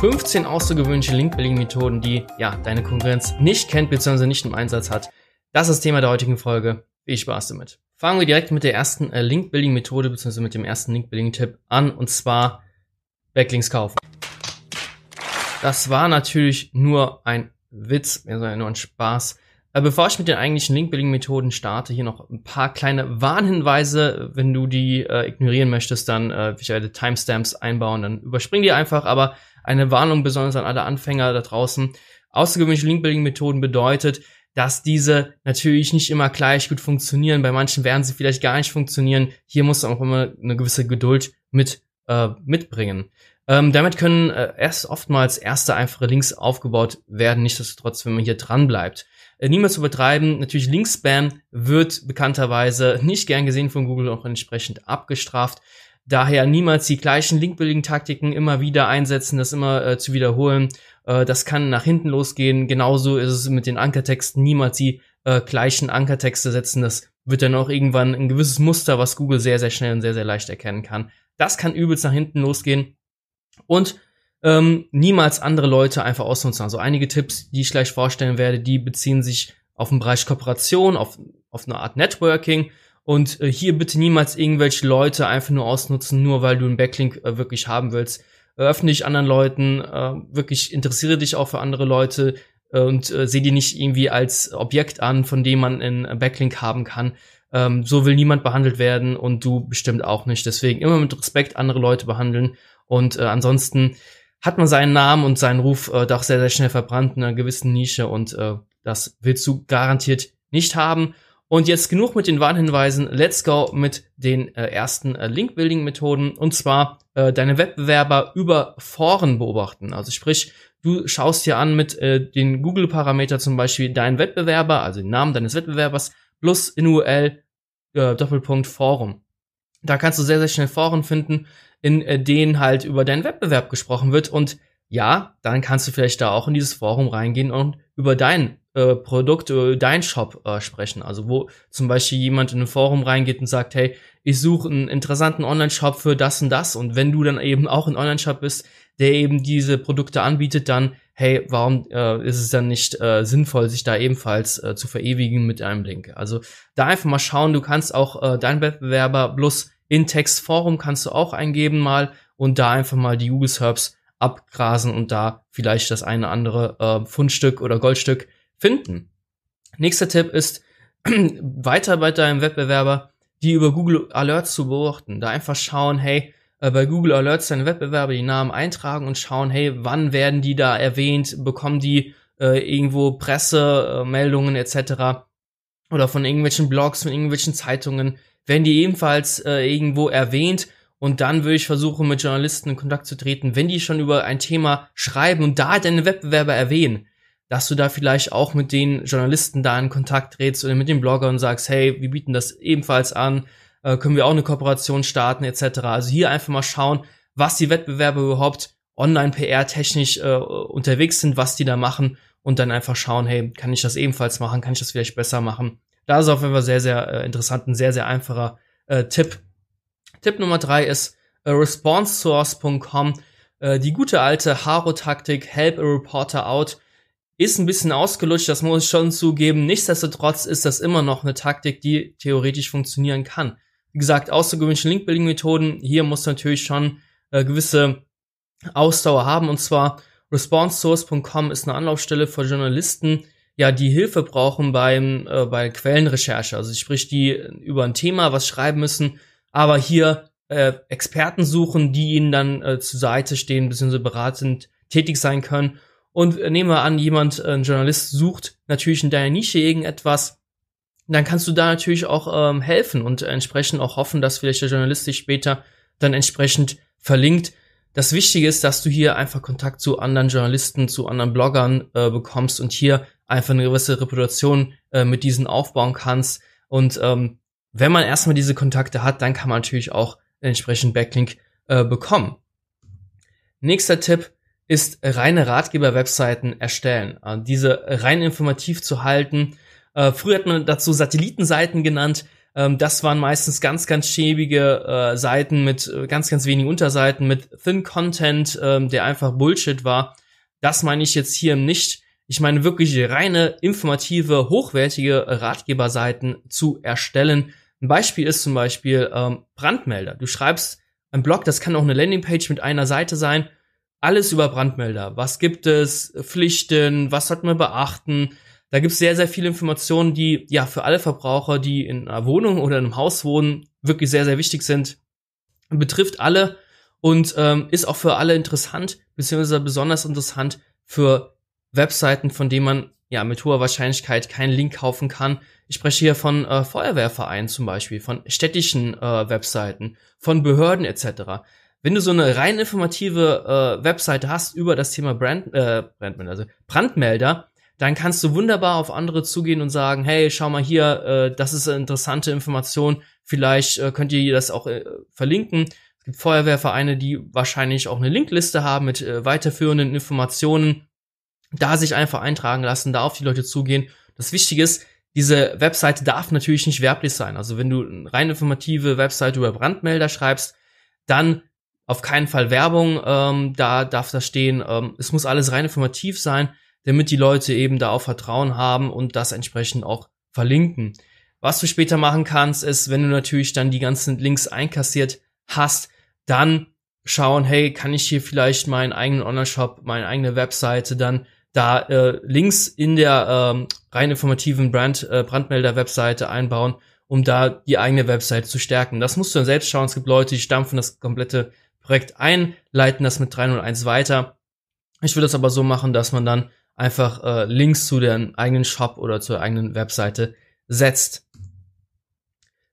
15 außergewöhnliche Link-Building-Methoden, die ja deine Konkurrenz nicht kennt bzw. nicht im Einsatz hat. Das ist das Thema der heutigen Folge. Viel Spaß damit. Fangen wir direkt mit der ersten äh, Link-Building-Methode bzw. mit dem ersten Link-Building-Tipp an und zwar Backlinks kaufen. Das war natürlich nur ein Witz, also nur ein Spaß. Äh, bevor ich mit den eigentlichen Link-Building-Methoden starte, hier noch ein paar kleine Warnhinweise. Wenn du die äh, ignorieren möchtest, dann äh, ich werde Timestamps einbauen, dann überspring die einfach. Aber eine Warnung besonders an alle Anfänger da draußen. Außergewöhnliche Link-Building-Methoden bedeutet, dass diese natürlich nicht immer gleich gut funktionieren. Bei manchen werden sie vielleicht gar nicht funktionieren. Hier musst du auch immer eine gewisse Geduld mit äh, mitbringen. Ähm, damit können äh, erst oftmals erste einfache Links aufgebaut werden, nichtsdestotrotz, wenn man hier dran bleibt. Äh, niemals übertreiben. Natürlich Linkspam wird bekannterweise nicht gern gesehen von Google und auch entsprechend abgestraft. Daher niemals die gleichen Link-Building-Taktiken immer wieder einsetzen, das immer äh, zu wiederholen. Äh, das kann nach hinten losgehen. Genauso ist es mit den Ankertexten. Niemals die äh, gleichen Ankertexte setzen. Das wird dann auch irgendwann ein gewisses Muster, was Google sehr, sehr schnell und sehr, sehr leicht erkennen kann. Das kann übelst nach hinten losgehen. Und ähm, niemals andere Leute einfach ausnutzen. Also einige Tipps, die ich gleich vorstellen werde, die beziehen sich auf den Bereich Kooperation, auf, auf eine Art Networking. Und äh, hier bitte niemals irgendwelche Leute einfach nur ausnutzen, nur weil du einen Backlink äh, wirklich haben willst. Öffne dich anderen Leuten, äh, wirklich interessiere dich auch für andere Leute äh, und äh, sehe die nicht irgendwie als Objekt an, von dem man einen Backlink haben kann. Ähm, so will niemand behandelt werden und du bestimmt auch nicht. Deswegen immer mit Respekt andere Leute behandeln. Und äh, ansonsten hat man seinen Namen und seinen Ruf äh, doch sehr, sehr schnell verbrannt in einer gewissen Nische und äh, das willst du garantiert nicht haben. Und jetzt genug mit den Warnhinweisen. Let's go mit den äh, ersten äh, Link-Building-Methoden. Und zwar äh, deine Wettbewerber über Foren beobachten. Also sprich, du schaust dir an mit äh, den Google-Parameter zum Beispiel deinen Wettbewerber, also den Namen deines Wettbewerbers, plus in URL äh, Doppelpunkt Forum. Da kannst du sehr, sehr schnell Foren finden, in äh, denen halt über deinen Wettbewerb gesprochen wird. Und ja, dann kannst du vielleicht da auch in dieses Forum reingehen und über dein äh, Produkt, äh, dein Shop äh, sprechen. Also wo zum Beispiel jemand in ein Forum reingeht und sagt, hey, ich suche einen interessanten Online-Shop für das und das. Und wenn du dann eben auch ein Online-Shop bist, der eben diese Produkte anbietet, dann, hey, warum äh, ist es dann nicht äh, sinnvoll, sich da ebenfalls äh, zu verewigen mit einem Link? Also da einfach mal schauen, du kannst auch äh, deinen Wettbewerber bloß in Text Forum kannst du auch eingeben mal und da einfach mal die Google Serbs abgrasen und da vielleicht das eine andere äh, Fundstück oder Goldstück finden. Nächster Tipp ist, weiter bei deinem Wettbewerber, die über Google Alerts zu beobachten. Da einfach schauen, hey, äh, bei Google Alerts deine Wettbewerber die Namen eintragen und schauen, hey, wann werden die da erwähnt, bekommen die äh, irgendwo Pressemeldungen äh, etc. oder von irgendwelchen Blogs, von irgendwelchen Zeitungen, werden die ebenfalls äh, irgendwo erwähnt und dann würde ich versuchen, mit Journalisten in Kontakt zu treten, wenn die schon über ein Thema schreiben und da deine Wettbewerber erwähnen, dass du da vielleicht auch mit den Journalisten da in Kontakt trittst oder mit dem Blogger und sagst, hey, wir bieten das ebenfalls an, äh, können wir auch eine Kooperation starten etc. Also hier einfach mal schauen, was die Wettbewerber überhaupt online PR technisch äh, unterwegs sind, was die da machen und dann einfach schauen, hey, kann ich das ebenfalls machen, kann ich das vielleicht besser machen da ist auf jeden Fall sehr, sehr äh, interessant, ein sehr, sehr einfacher äh, Tipp. Tipp Nummer drei ist äh, responsesource.com. Äh, die gute alte Haro-Taktik, help a reporter out, ist ein bisschen ausgelutscht, das muss ich schon zugeben. Nichtsdestotrotz ist das immer noch eine Taktik, die theoretisch funktionieren kann. Wie gesagt, außergewöhnliche Link-Building-Methoden, hier muss natürlich schon äh, gewisse Ausdauer haben. Und zwar responsesource.com ist eine Anlaufstelle für Journalisten, ja die Hilfe brauchen beim äh, bei Quellenrecherche, also sprich die über ein Thema was schreiben müssen, aber hier äh, Experten suchen, die ihnen dann äh, zur Seite stehen bzw. beratend tätig sein können. Und äh, nehmen wir an, jemand, äh, ein Journalist sucht natürlich in deiner Nische irgendetwas, dann kannst du da natürlich auch ähm, helfen und entsprechend auch hoffen, dass vielleicht der Journalist dich später dann entsprechend verlinkt. Das Wichtige ist, dass du hier einfach Kontakt zu anderen Journalisten, zu anderen Bloggern äh, bekommst und hier einfach eine gewisse Reputation äh, mit diesen aufbauen kannst. Und ähm, wenn man erstmal diese Kontakte hat, dann kann man natürlich auch entsprechend Backlink äh, bekommen. Nächster Tipp ist reine Ratgeber-Webseiten erstellen. Äh, diese rein informativ zu halten. Äh, früher hat man dazu Satellitenseiten genannt. Ähm, das waren meistens ganz, ganz schäbige äh, Seiten mit ganz, ganz wenigen Unterseiten, mit Thin Content, ähm, der einfach Bullshit war. Das meine ich jetzt hier nicht. Ich meine wirklich reine, informative, hochwertige Ratgeberseiten zu erstellen. Ein Beispiel ist zum Beispiel ähm, Brandmelder. Du schreibst ein Blog, das kann auch eine Landingpage mit einer Seite sein. Alles über Brandmelder. Was gibt es? Pflichten? Was sollte man beachten? Da gibt es sehr, sehr viele Informationen, die ja für alle Verbraucher, die in einer Wohnung oder in einem Haus wohnen, wirklich sehr, sehr wichtig sind. Betrifft alle und ähm, ist auch für alle interessant, beziehungsweise besonders interessant für Webseiten, von denen man ja mit hoher Wahrscheinlichkeit keinen Link kaufen kann. Ich spreche hier von äh, Feuerwehrvereinen zum Beispiel, von städtischen äh, Webseiten, von Behörden etc. Wenn du so eine rein informative äh, Webseite hast über das Thema Brand, äh, Brandmelder, also Brandmelder, dann kannst du wunderbar auf andere zugehen und sagen, hey, schau mal hier, äh, das ist eine interessante Information, vielleicht äh, könnt ihr das auch äh, verlinken. Es gibt Feuerwehrvereine, die wahrscheinlich auch eine Linkliste haben mit äh, weiterführenden Informationen, da sich einfach eintragen lassen, da auf die Leute zugehen. Das Wichtige ist, diese Webseite darf natürlich nicht werblich sein. Also wenn du eine rein informative Webseite über Brandmelder schreibst, dann auf keinen Fall Werbung, ähm, da darf das stehen. Ähm, es muss alles rein informativ sein damit die Leute eben da auch Vertrauen haben und das entsprechend auch verlinken. Was du später machen kannst, ist, wenn du natürlich dann die ganzen Links einkassiert hast, dann schauen, hey, kann ich hier vielleicht meinen eigenen Online-Shop, meine eigene Webseite dann da äh, Links in der ähm, rein informativen Brand, äh, Brandmelder-Webseite einbauen, um da die eigene Webseite zu stärken. Das musst du dann selbst schauen. Es gibt Leute, die stampfen das komplette Projekt ein, leiten das mit 301 weiter. Ich würde das aber so machen, dass man dann einfach äh, Links zu dem eigenen Shop oder zur eigenen Webseite setzt.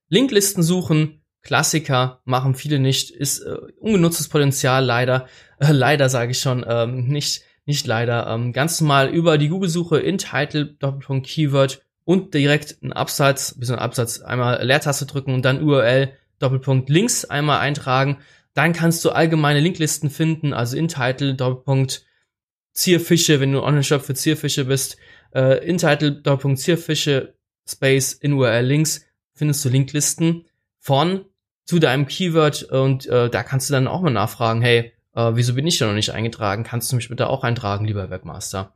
Linklisten suchen, Klassiker, machen viele nicht, ist äh, ungenutztes Potenzial leider, äh, leider sage ich schon, ähm, nicht, nicht leider, ähm, ganz normal über die Google-Suche in Title, Doppelpunkt Keyword und direkt einen Absatz, bis ein Absatz einmal Leertaste drücken und dann URL, Doppelpunkt Links einmal eintragen. Dann kannst du allgemeine Linklisten finden, also in Title, Doppelpunkt Zierfische, wenn du Online-Shop für Zierfische bist, äh, in Title Zierfische Space in URL Links findest du Linklisten von zu deinem Keyword und äh, da kannst du dann auch mal nachfragen, hey, äh, wieso bin ich da noch nicht eingetragen? Kannst du mich bitte auch eintragen, lieber Webmaster?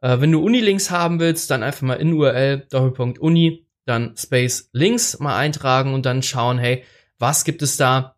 Äh, wenn du Uni-Links haben willst, dann einfach mal in URL Doppelpunkt Uni, dann Space Links mal eintragen und dann schauen, hey, was gibt es da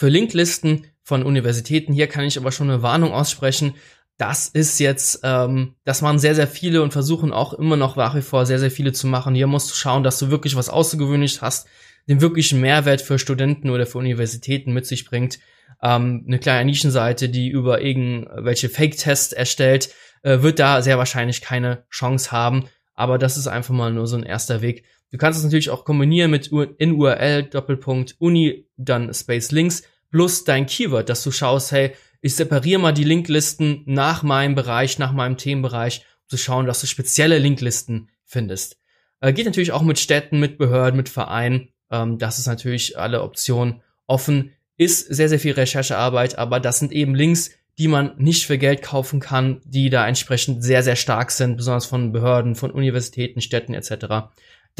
für Linklisten von Universitäten? Hier kann ich aber schon eine Warnung aussprechen das ist jetzt, ähm, das machen sehr, sehr viele und versuchen auch immer noch nach wie vor sehr, sehr viele zu machen. Hier musst du schauen, dass du wirklich was Außergewöhnliches hast, den wirklichen Mehrwert für Studenten oder für Universitäten mit sich bringt. Ähm, eine kleine Nischenseite, die über irgendwelche Fake-Tests erstellt, äh, wird da sehr wahrscheinlich keine Chance haben. Aber das ist einfach mal nur so ein erster Weg. Du kannst es natürlich auch kombinieren mit in URL Doppelpunkt Uni, dann Space Links plus dein Keyword, dass du schaust, hey, ich separiere mal die Linklisten nach meinem Bereich, nach meinem Themenbereich, um zu schauen, dass du spezielle Linklisten findest. Äh, geht natürlich auch mit Städten, mit Behörden, mit Vereinen. Ähm, das ist natürlich alle Optionen offen. Ist sehr, sehr viel Recherchearbeit, aber das sind eben Links, die man nicht für Geld kaufen kann, die da entsprechend sehr, sehr stark sind, besonders von Behörden, von Universitäten, Städten etc.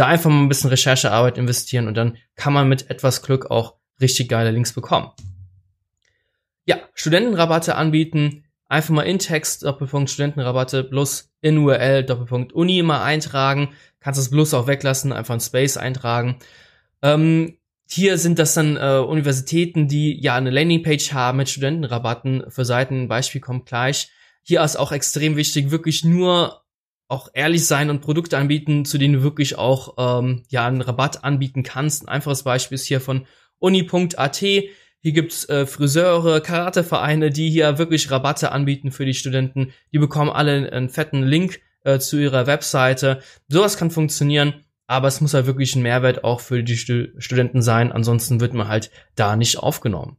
Da einfach mal ein bisschen Recherchearbeit investieren und dann kann man mit etwas Glück auch richtig geile Links bekommen ja, Studentenrabatte anbieten. Einfach mal in Text, Doppelpunkt Studentenrabatte plus in URL, Doppelpunkt Uni mal eintragen. Kannst das bloß auch weglassen, einfach in Space eintragen. Ähm, hier sind das dann äh, Universitäten, die ja eine Landingpage haben mit Studentenrabatten für Seiten. Ein Beispiel kommt gleich. Hier ist auch extrem wichtig, wirklich nur auch ehrlich sein und Produkte anbieten, zu denen du wirklich auch ähm, ja einen Rabatt anbieten kannst. Ein einfaches Beispiel ist hier von uni.at. Hier gibt's äh, Friseure, Karatevereine, die hier wirklich Rabatte anbieten für die Studenten. Die bekommen alle einen fetten Link äh, zu ihrer Webseite. Sowas kann funktionieren, aber es muss halt wirklich ein Mehrwert auch für die Stu Studenten sein. Ansonsten wird man halt da nicht aufgenommen.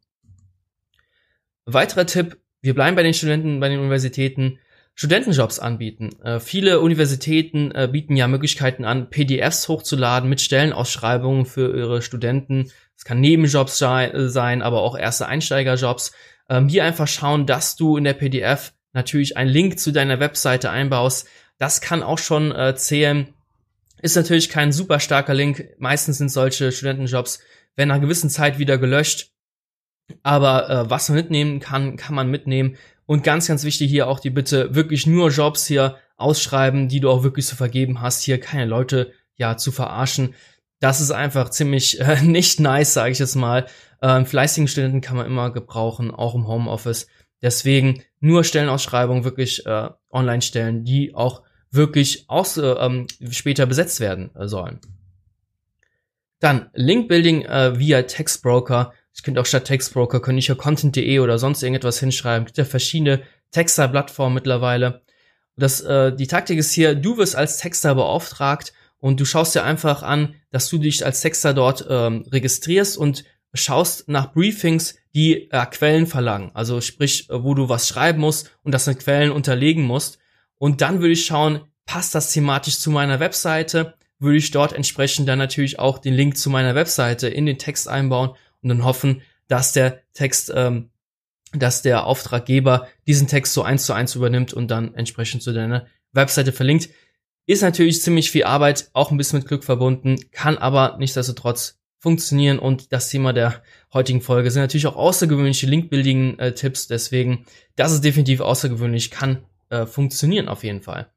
Weiterer Tipp, wir bleiben bei den Studenten, bei den Universitäten. Studentenjobs anbieten. Äh, viele Universitäten äh, bieten ja Möglichkeiten an, PDFs hochzuladen mit Stellenausschreibungen für ihre Studenten. Es kann Nebenjobs äh, sein, aber auch erste Einsteigerjobs. Ähm, hier einfach schauen, dass du in der PDF natürlich einen Link zu deiner Webseite einbaust. Das kann auch schon äh, zählen. Ist natürlich kein super starker Link. Meistens sind solche Studentenjobs, werden nach einer gewissen Zeit wieder gelöscht. Aber äh, was man mitnehmen kann, kann man mitnehmen. Und ganz, ganz wichtig hier auch die Bitte, wirklich nur Jobs hier ausschreiben, die du auch wirklich zu vergeben hast. Hier keine Leute ja zu verarschen. Das ist einfach ziemlich äh, nicht nice, sage ich jetzt mal. Ähm, fleißigen Studenten kann man immer gebrauchen, auch im Homeoffice. Deswegen nur Stellenausschreibungen wirklich äh, online stellen, die auch wirklich aus, äh, ähm, später besetzt werden äh, sollen. Dann Linkbuilding äh, via Textbroker. Ich könnte auch statt Textbroker, könnte ich ja Content.de oder sonst irgendetwas hinschreiben. Es gibt ja verschiedene Texter-Plattformen mittlerweile. Das, äh, die Taktik ist hier, du wirst als Texter beauftragt und du schaust dir einfach an, dass du dich als Texter dort ähm, registrierst und schaust nach Briefings, die äh, Quellen verlangen. Also sprich, äh, wo du was schreiben musst und das mit Quellen unterlegen musst. Und dann würde ich schauen, passt das thematisch zu meiner Webseite? Würde ich dort entsprechend dann natürlich auch den Link zu meiner Webseite in den Text einbauen und dann hoffen, dass der Text, ähm, dass der Auftraggeber diesen Text so eins zu eins übernimmt und dann entsprechend zu deiner Webseite verlinkt. Ist natürlich ziemlich viel Arbeit, auch ein bisschen mit Glück verbunden, kann aber nichtsdestotrotz funktionieren und das Thema der heutigen Folge sind natürlich auch außergewöhnliche Link-Building-Tipps, deswegen, das ist definitiv außergewöhnlich, kann äh, funktionieren auf jeden Fall.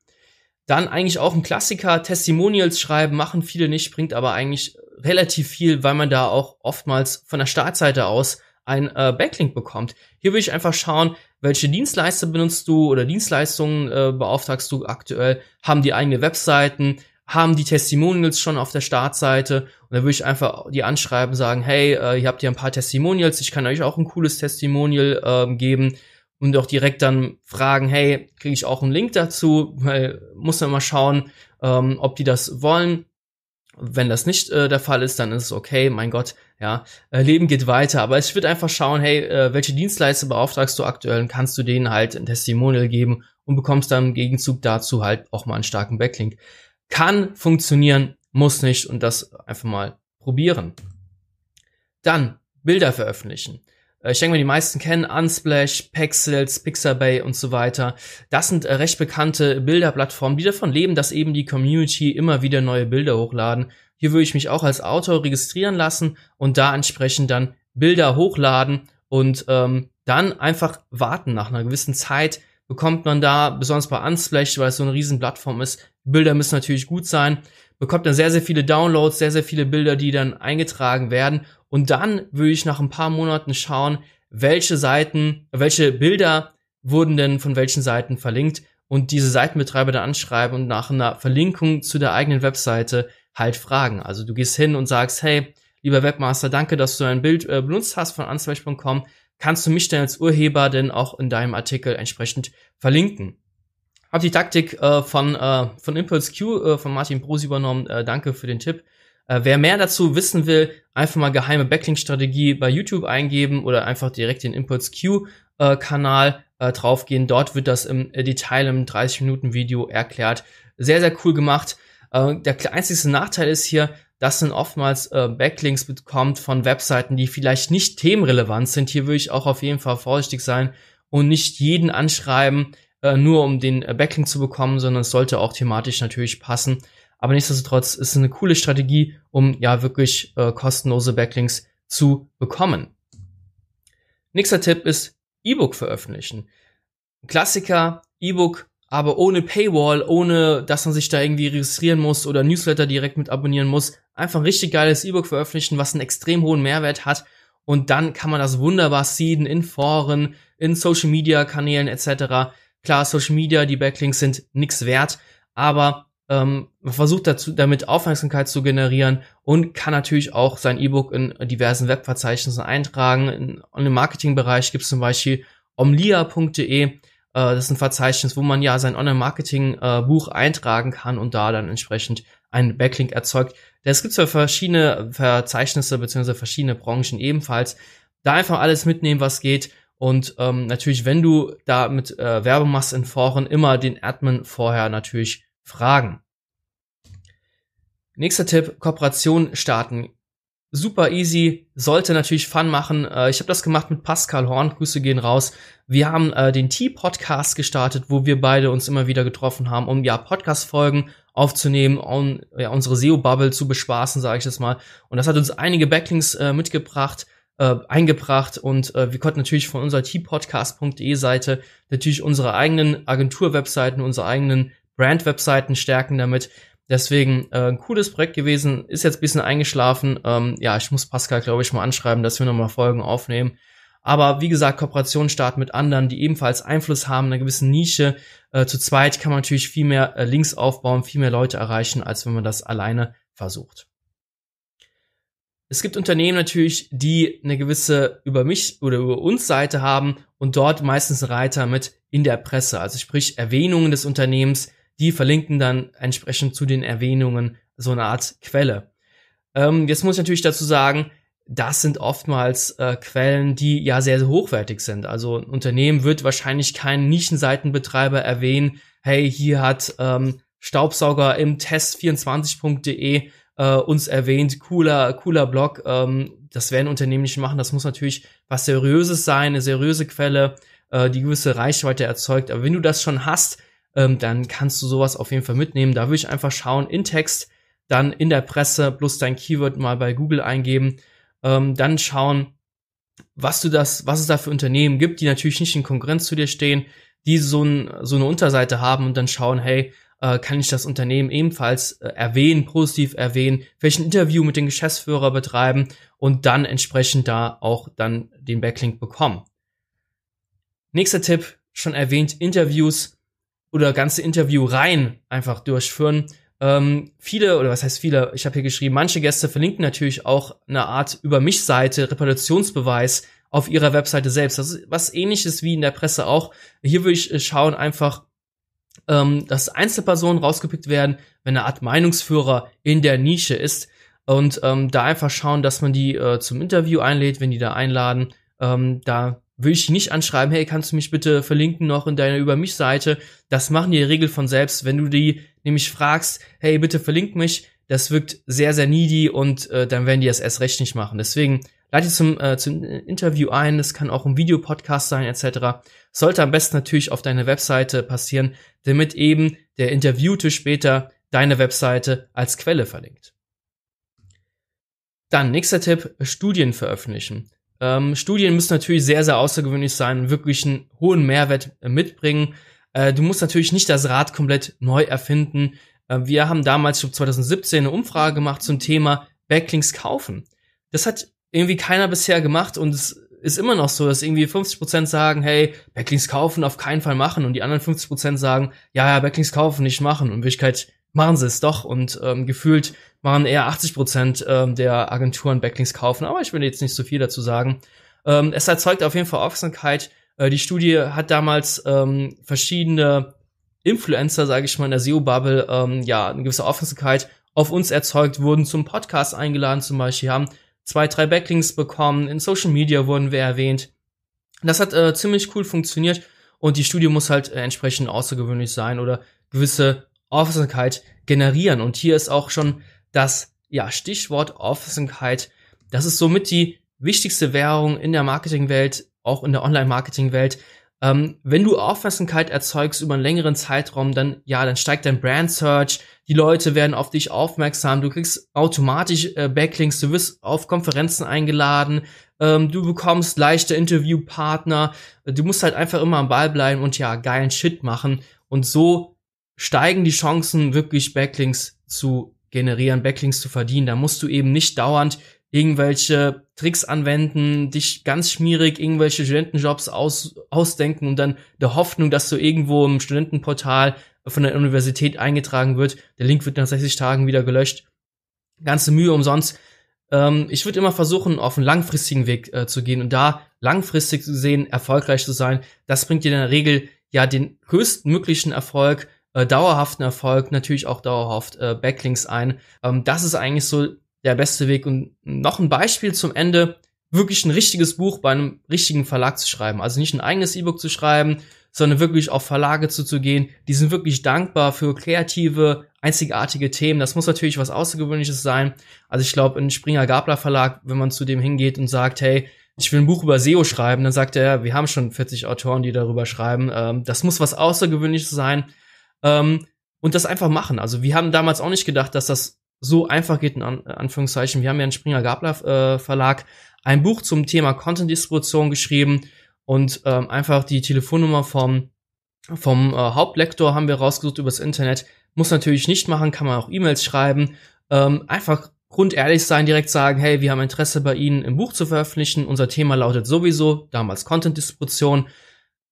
Dann eigentlich auch ein Klassiker, Testimonials schreiben, machen viele nicht, bringt aber eigentlich relativ viel, weil man da auch oftmals von der Startseite aus ein äh, Backlink bekommt. Hier will ich einfach schauen, welche Dienstleister benutzt du oder Dienstleistungen äh, beauftragst du aktuell, haben die eigene Webseiten, haben die Testimonials schon auf der Startseite? Und da würde ich einfach die anschreiben, sagen, hey, äh, ihr habt hier ein paar Testimonials, ich kann euch auch ein cooles Testimonial äh, geben. Und auch direkt dann fragen, hey, kriege ich auch einen Link dazu, weil muss man mal schauen, ähm, ob die das wollen. Wenn das nicht äh, der Fall ist, dann ist es okay, mein Gott, ja, äh, Leben geht weiter. Aber ich würde einfach schauen, hey, äh, welche Dienstleister beauftragst du aktuell und kannst du denen halt ein Testimonial geben und bekommst dann im Gegenzug dazu halt auch mal einen starken Backlink. Kann funktionieren, muss nicht und das einfach mal probieren. Dann Bilder veröffentlichen. Äh, ich denke mal, die meisten kennen Unsplash, Pexels, Pixabay und so weiter. Das sind äh, recht bekannte Bilderplattformen, die davon leben, dass eben die Community immer wieder neue Bilder hochladen. Hier würde ich mich auch als Autor registrieren lassen und da entsprechend dann Bilder hochladen und ähm, dann einfach warten nach einer gewissen Zeit, bekommt man da, besonders bei Unsplash, weil es so eine riesen Plattform ist, Bilder müssen natürlich gut sein, bekommt dann sehr, sehr viele Downloads, sehr, sehr viele Bilder, die dann eingetragen werden. Und dann würde ich nach ein paar Monaten schauen, welche Seiten, welche Bilder wurden denn von welchen Seiten verlinkt und diese Seitenbetreiber dann anschreiben und nach einer Verlinkung zu der eigenen Webseite halt fragen. Also du gehst hin und sagst, hey, lieber Webmaster, danke, dass du ein Bild äh, benutzt hast von unsplash.com kannst du mich denn als Urheber denn auch in deinem Artikel entsprechend verlinken. Hab die Taktik äh, von, äh, von Impulse Q äh, von Martin Bros übernommen. Äh, danke für den Tipp. Äh, wer mehr dazu wissen will, einfach mal geheime Backlink-Strategie bei YouTube eingeben oder einfach direkt den Impulse Q-Kanal äh, draufgehen. Dort wird das im Detail im 30-Minuten-Video erklärt. Sehr, sehr cool gemacht. Äh, der einzige Nachteil ist hier, dass man oftmals äh, Backlinks bekommt von Webseiten, die vielleicht nicht themenrelevant sind. Hier würde ich auch auf jeden Fall vorsichtig sein und nicht jeden anschreiben, äh, nur um den äh, Backlink zu bekommen, sondern es sollte auch thematisch natürlich passen. Aber nichtsdestotrotz ist es eine coole Strategie, um ja wirklich äh, kostenlose Backlinks zu bekommen. Nächster Tipp ist E-Book veröffentlichen. Klassiker, E-Book aber ohne Paywall, ohne dass man sich da irgendwie registrieren muss oder Newsletter direkt mit abonnieren muss. Einfach ein richtig geiles E-Book veröffentlichen, was einen extrem hohen Mehrwert hat. Und dann kann man das wunderbar seeden in Foren, in Social Media Kanälen etc. Klar, Social Media, die Backlinks sind nichts wert, aber ähm, man versucht dazu, damit Aufmerksamkeit zu generieren und kann natürlich auch sein E-Book in diversen Webverzeichnissen eintragen. In, in dem Marketingbereich gibt es zum Beispiel omlia.de äh, das ist ein Verzeichnis, wo man ja sein Online-Marketing-Buch eintragen kann und da dann entsprechend einen Backlink erzeugt. Es gibt zwar verschiedene Verzeichnisse beziehungsweise verschiedene Branchen ebenfalls. Da einfach alles mitnehmen, was geht. Und ähm, natürlich, wenn du da mit äh, Werbung machst in Foren, immer den Admin vorher natürlich fragen. Nächster Tipp, Kooperation starten super easy, sollte natürlich Fun machen. Äh, ich habe das gemacht mit Pascal Horn, Grüße gehen raus. Wir haben äh, den T-Podcast gestartet, wo wir beide uns immer wieder getroffen haben, um ja Podcast-Folgen aufzunehmen, on, ja, unsere SEO-Bubble zu bespaßen, sage ich das mal. Und das hat uns einige Backlinks äh, mitgebracht, äh, eingebracht und äh, wir konnten natürlich von unserer tpodcast.de Seite natürlich unsere eigenen Agentur-Webseiten, unsere eigenen Brand-Webseiten stärken damit. Deswegen äh, ein cooles Projekt gewesen, ist jetzt ein bisschen eingeschlafen. Ähm, ja, ich muss Pascal, glaube ich, mal anschreiben, dass wir nochmal Folgen aufnehmen. Aber wie gesagt, Kooperation starten mit anderen, die ebenfalls Einfluss haben in einer gewissen Nische. Äh, zu zweit kann man natürlich viel mehr äh, Links aufbauen, viel mehr Leute erreichen, als wenn man das alleine versucht. Es gibt Unternehmen natürlich, die eine gewisse über mich oder über uns Seite haben und dort meistens Reiter mit in der Presse, also sprich Erwähnungen des Unternehmens, die verlinken dann entsprechend zu den Erwähnungen so eine Art Quelle. Ähm, jetzt muss ich natürlich dazu sagen, das sind oftmals äh, Quellen, die ja sehr, sehr hochwertig sind. Also ein Unternehmen wird wahrscheinlich keinen Nischenseitenbetreiber erwähnen, hey, hier hat ähm, Staubsauger im Test24.de äh, uns erwähnt, cooler, cooler Blog. Ähm, das werden Unternehmen nicht machen. Das muss natürlich was Seriöses sein, eine seriöse Quelle, äh, die gewisse Reichweite erzeugt. Aber wenn du das schon hast, ähm, dann kannst du sowas auf jeden Fall mitnehmen. Da würde ich einfach schauen, in Text, dann in der Presse plus dein Keyword mal bei Google eingeben ähm, dann schauen, was du das, was es da für Unternehmen gibt, die natürlich nicht in Konkurrenz zu dir stehen, die so, ein, so eine Unterseite haben und dann schauen, hey, äh, kann ich das Unternehmen ebenfalls äh, erwähnen, positiv erwähnen, welchen Interview mit dem Geschäftsführer betreiben und dann entsprechend da auch dann den Backlink bekommen. Nächster Tipp, schon erwähnt, Interviews oder ganze Interviewreihen einfach durchführen. Ähm, viele, oder was heißt viele, ich habe hier geschrieben, manche Gäste verlinken natürlich auch eine Art über mich Seite, Reputationsbeweis auf ihrer Webseite selbst. Das ist was ähnliches wie in der Presse auch. Hier würde ich äh, schauen einfach, ähm, dass Einzelpersonen rausgepickt werden, wenn eine Art Meinungsführer in der Nische ist. Und ähm, da einfach schauen, dass man die äh, zum Interview einlädt, wenn die da einladen. Ähm, da will ich nicht anschreiben, hey, kannst du mich bitte verlinken noch in deiner Über mich Seite? Das machen die in der Regel von selbst. Wenn du die nämlich fragst, hey, bitte verlink mich, das wirkt sehr, sehr needy und äh, dann werden die das erst recht nicht machen. Deswegen leite zum, äh, zum Interview ein, das kann auch ein Videopodcast sein, etc. Sollte am besten natürlich auf deiner Webseite passieren, damit eben der Interviewte später deine Webseite als Quelle verlinkt. Dann, nächster Tipp, Studien veröffentlichen. Ähm, Studien müssen natürlich sehr, sehr außergewöhnlich sein wirklich einen hohen Mehrwert äh, mitbringen. Äh, du musst natürlich nicht das Rad komplett neu erfinden. Äh, wir haben damals, ich glaube 2017, eine Umfrage gemacht zum Thema Backlinks kaufen. Das hat irgendwie keiner bisher gemacht und es ist immer noch so, dass irgendwie 50% sagen, hey, Backlinks kaufen, auf keinen Fall machen und die anderen 50% sagen, ja, ja, Backlinks kaufen, nicht machen und in Wirklichkeit machen sie es doch und ähm, gefühlt machen eher 80 Prozent ähm, der Agenturen Backlinks kaufen, aber ich will jetzt nicht so viel dazu sagen. Ähm, es erzeugt auf jeden Fall Aufmerksamkeit. Äh, die Studie hat damals ähm, verschiedene Influencer, sage ich mal, in der SEO-Bubble, ähm, ja, eine gewisse Aufmerksamkeit auf uns erzeugt, wurden zum Podcast eingeladen zum Beispiel, haben zwei, drei Backlinks bekommen, in Social Media wurden wir erwähnt. Das hat äh, ziemlich cool funktioniert und die Studie muss halt äh, entsprechend außergewöhnlich sein oder gewisse Aufmerksamkeit generieren. Und hier ist auch schon das ja, Stichwort Aufmerksamkeit. Das ist somit die wichtigste Währung in der Marketingwelt, auch in der Online-Marketing-Welt. Ähm, wenn du Aufmerksamkeit erzeugst über einen längeren Zeitraum, dann ja, dann steigt dein Brand Search, die Leute werden auf dich aufmerksam, du kriegst automatisch äh, Backlinks, du wirst auf Konferenzen eingeladen, ähm, du bekommst leichte Interviewpartner, du musst halt einfach immer am Ball bleiben und ja, geilen Shit machen und so steigen die Chancen, wirklich Backlinks zu generieren, Backlinks zu verdienen. Da musst du eben nicht dauernd irgendwelche Tricks anwenden, dich ganz schmierig irgendwelche Studentenjobs aus, ausdenken und dann der Hoffnung, dass du irgendwo im Studentenportal von der Universität eingetragen wird. Der Link wird nach 60 Tagen wieder gelöscht. Ganze Mühe umsonst. Ähm, ich würde immer versuchen, auf einen langfristigen Weg äh, zu gehen und da langfristig zu sehen, erfolgreich zu sein. Das bringt dir in der Regel ja den größtmöglichen Erfolg äh, dauerhaften Erfolg, natürlich auch dauerhaft äh, Backlinks ein. Ähm, das ist eigentlich so der beste Weg. Und noch ein Beispiel zum Ende, wirklich ein richtiges Buch bei einem richtigen Verlag zu schreiben. Also nicht ein eigenes E-Book zu schreiben, sondern wirklich auf Verlage zuzugehen. Die sind wirklich dankbar für kreative, einzigartige Themen. Das muss natürlich was Außergewöhnliches sein. Also ich glaube, ein Springer Gabler Verlag, wenn man zu dem hingeht und sagt, hey, ich will ein Buch über SEO schreiben, dann sagt er, wir haben schon 40 Autoren, die darüber schreiben. Ähm, das muss was Außergewöhnliches sein. Ähm, und das einfach machen. Also wir haben damals auch nicht gedacht, dass das so einfach geht, in Anführungszeichen. Wir haben ja in Springer Gabler äh, Verlag ein Buch zum Thema Content-Distribution geschrieben und ähm, einfach die Telefonnummer vom, vom äh, Hauptlektor haben wir rausgesucht übers Internet. Muss natürlich nicht machen, kann man auch E-Mails schreiben. Ähm, einfach grundehrlich sein, direkt sagen, hey, wir haben Interesse bei Ihnen im Buch zu veröffentlichen. Unser Thema lautet sowieso, damals Content-Distribution.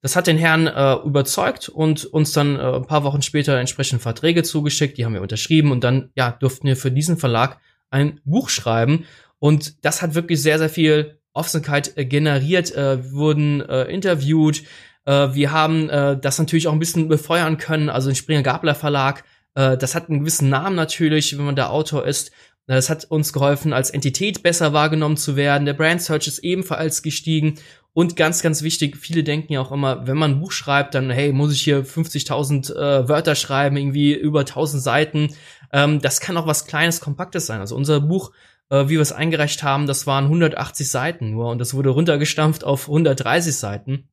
Das hat den Herrn äh, überzeugt und uns dann äh, ein paar Wochen später entsprechend Verträge zugeschickt, die haben wir unterschrieben und dann ja durften wir für diesen Verlag ein Buch schreiben. Und das hat wirklich sehr sehr viel Offenheit äh, generiert, äh, wurden äh, interviewt, äh, wir haben äh, das natürlich auch ein bisschen befeuern können, also den Springer Gabler Verlag, äh, das hat einen gewissen Namen natürlich, wenn man der Autor ist. Das hat uns geholfen, als Entität besser wahrgenommen zu werden. Der Brand Search ist ebenfalls gestiegen und ganz, ganz wichtig, viele denken ja auch immer, wenn man ein Buch schreibt, dann, hey, muss ich hier 50.000 äh, Wörter schreiben, irgendwie über 1000 Seiten. Ähm, das kann auch was Kleines, Kompaktes sein. Also unser Buch, äh, wie wir es eingereicht haben, das waren 180 Seiten nur und das wurde runtergestampft auf 130 Seiten.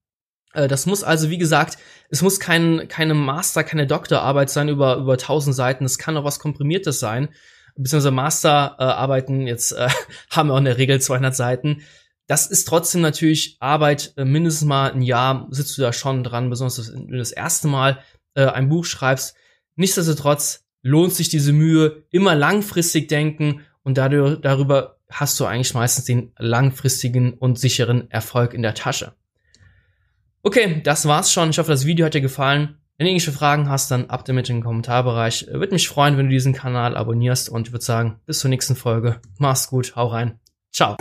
Äh, das muss also, wie gesagt, es muss kein, keine Master, keine Doktorarbeit sein über, über 1000 Seiten. Es kann auch was Komprimiertes sein. Beziehungsweise Masterarbeiten, äh, jetzt äh, haben wir auch in der Regel 200 Seiten das ist trotzdem natürlich Arbeit, äh, mindestens mal ein Jahr sitzt du da schon dran, besonders wenn du das erste Mal äh, ein Buch schreibst. Nichtsdestotrotz lohnt sich diese Mühe, immer langfristig denken und dadurch, darüber hast du eigentlich meistens den langfristigen und sicheren Erfolg in der Tasche. Okay, das war's schon. Ich hoffe, das Video hat dir gefallen. Wenn du irgendwelche Fragen hast, dann ab damit in den Kommentarbereich. Würde mich freuen, wenn du diesen Kanal abonnierst und ich würde sagen, bis zur nächsten Folge. Mach's gut, hau rein. Ciao.